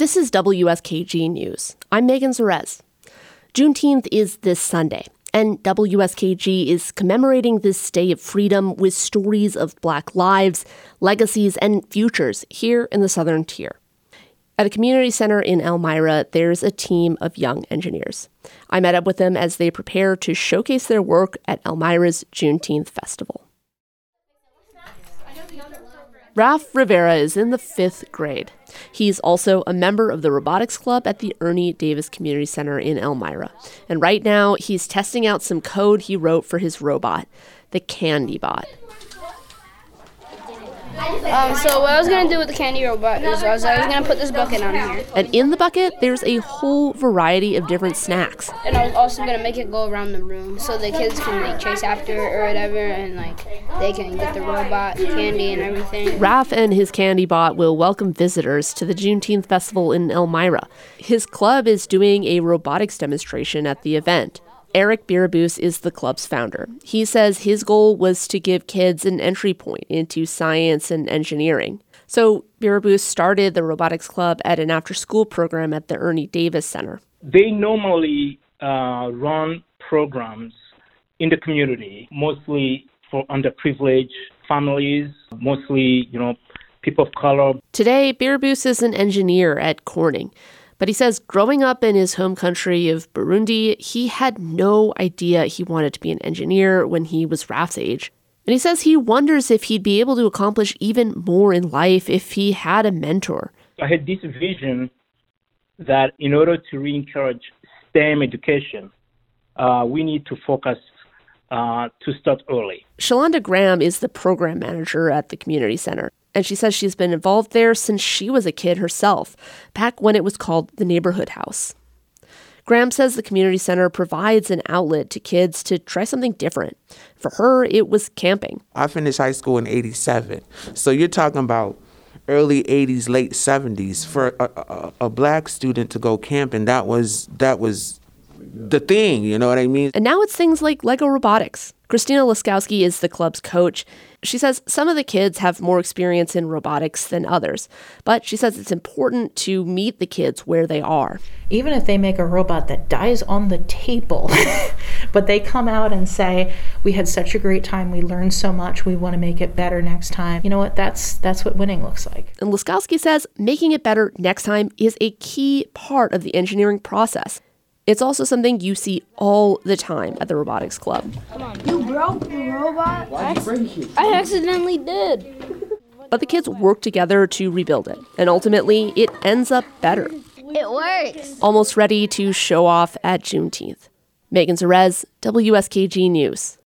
This is WSKG News. I'm Megan Zerez. Juneteenth is this Sunday, and WSKG is commemorating this day of freedom with stories of Black lives, legacies, and futures here in the Southern Tier. At a community center in Elmira, there's a team of young engineers. I met up with them as they prepare to showcase their work at Elmira's Juneteenth Festival. Raf Rivera is in the fifth grade. He's also a member of the robotics club at the Ernie Davis Community Center in Elmira. And right now, he's testing out some code he wrote for his robot, the Candy Bot. Um, so what I was gonna do with the candy robot is I was, I was gonna put this bucket on here, And in the bucket, there's a whole variety of different snacks. and I was also gonna make it go around the room so the kids can like chase after it or whatever, and like they can get the robot candy and everything. Raf and his candy bot will welcome visitors to the Juneteenth Festival in Elmira. His club is doing a robotics demonstration at the event. Eric Birabus is the club's founder. He says his goal was to give kids an entry point into science and engineering. So Birabus started the robotics club at an after school program at the Ernie Davis Center. They normally uh, run programs in the community, mostly for underprivileged families, mostly, you know, people of color. Today, Birabus is an engineer at Corning. But he says growing up in his home country of Burundi, he had no idea he wanted to be an engineer when he was Raf's age. And he says he wonders if he'd be able to accomplish even more in life if he had a mentor. I had this vision that in order to re encourage STEM education, uh, we need to focus uh, to start early. Shalonda Graham is the program manager at the community center. And she says she's been involved there since she was a kid herself, back when it was called the Neighborhood House. Graham says the community center provides an outlet to kids to try something different. For her, it was camping. I finished high school in 87. So you're talking about early 80s, late 70s for a, a, a black student to go camping. That was that was the thing, you know what I mean? And now it's things like Lego robotics. Christina Laskowski is the club's coach. She says some of the kids have more experience in robotics than others, but she says it's important to meet the kids where they are. Even if they make a robot that dies on the table, but they come out and say, "We had such a great time. We learned so much. We want to make it better next time." You know what? That's that's what winning looks like. And Laskowski says making it better next time is a key part of the engineering process. It's also something you see all the time at the robotics club. You broke the robot. Why'd you break it? I accidentally did. But the kids work together to rebuild it, and ultimately, it ends up better. It works. Almost ready to show off at Juneteenth. Megan Zerez, WSKG News.